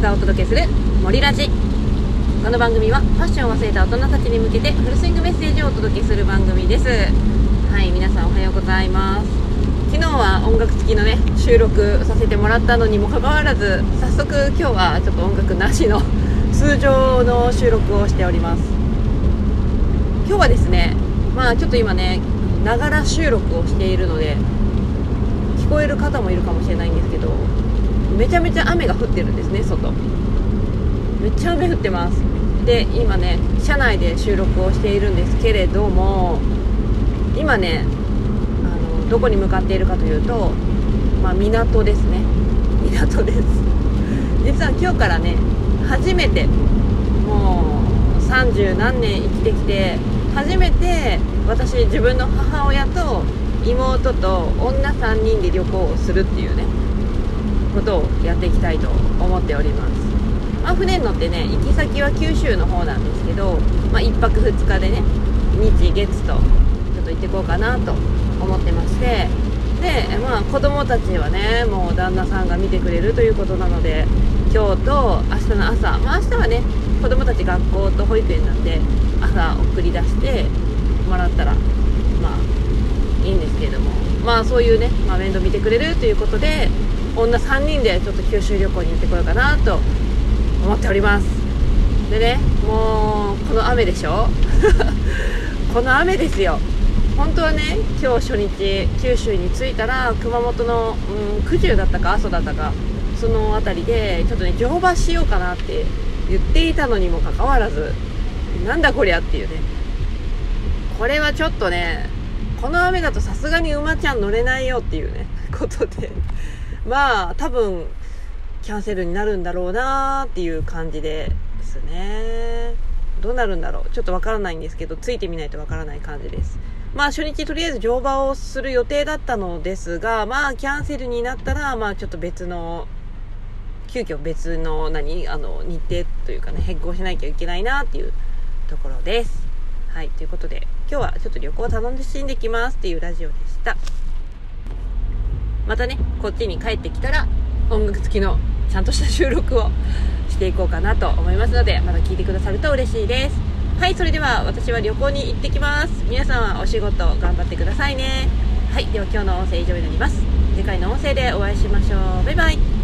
がお届けする森ラジ。この番組はファッションを忘れた大人たちに向けてフルスイングメッセージをお届けする番組です。はい皆さんおはようございます。昨日は音楽付きのね収録させてもらったのにもかかわらず早速今日はちょっと音楽なしの 通常の収録をしております。今日はですねまあちょっと今ねながら収録をしているので聞こえる方もいるかもしれないんですけどめちゃめちゃ雨が降ってるんですね外。めっちゃ雨降ってます。で今ね車内で収録をしているんですけれども今ねあのどこに向かっているかというと、まあ、港ですね。港です。実は今日からね初めてもう30何年生きてきて初めて私自分の母親と妹と女3人で旅行をするっていうね。ことをやっていきたいと思っております、まあ、船に乗ってね行き先は九州の方なんですけど、まあ、1泊2日でね日月とちょっと行ってこうかなと思ってましてでまあ子供たちはねもう旦那さんが見てくれるということなので今日と明日の朝まあ明日はね子供たち学校と保育園なんで朝送り出してもらったらまあいいんですけれども。まあそういうね、まあ、面倒見てくれるということで女3人でちょっと九州旅行に行ってこようかなと思っております。でねもうこの雨でしょ？この雨ですよ。本当はね今日初日九州に着いたら熊本の、うん、九十だったか阿蘇だったかその辺りでちょっとね乗馬しようかなって言っていたのにもかかわらずなんだこりゃっていうね。これはちょっとねこの雨だとさすがに馬ちゃん乗れないよっていうね ことで。まあ多分キャンセルになるんだろうなーっていう感じですね。どうなるんだろう。ちょっとわからないんですけどついてみないとわからない感じです。まあ初日とりあえず乗馬をする予定だったのですがまあキャンセルになったらまあちょっと別の急遽別の何あの日程というかね変更しなきゃいけないなっていうところです。はいということで。今日はちょっと旅行を楽しんできますっていうラジオでした。またねこっちに帰ってきたら音楽付きのちゃんとした収録をしていこうかなと思いますのでまた聞いてくださると嬉しいです。はいそれでは私は旅行に行ってきます。皆さんはお仕事頑張ってくださいね。はいでは今日の音声以上になります。次回の音声でお会いしましょう。バイバイ。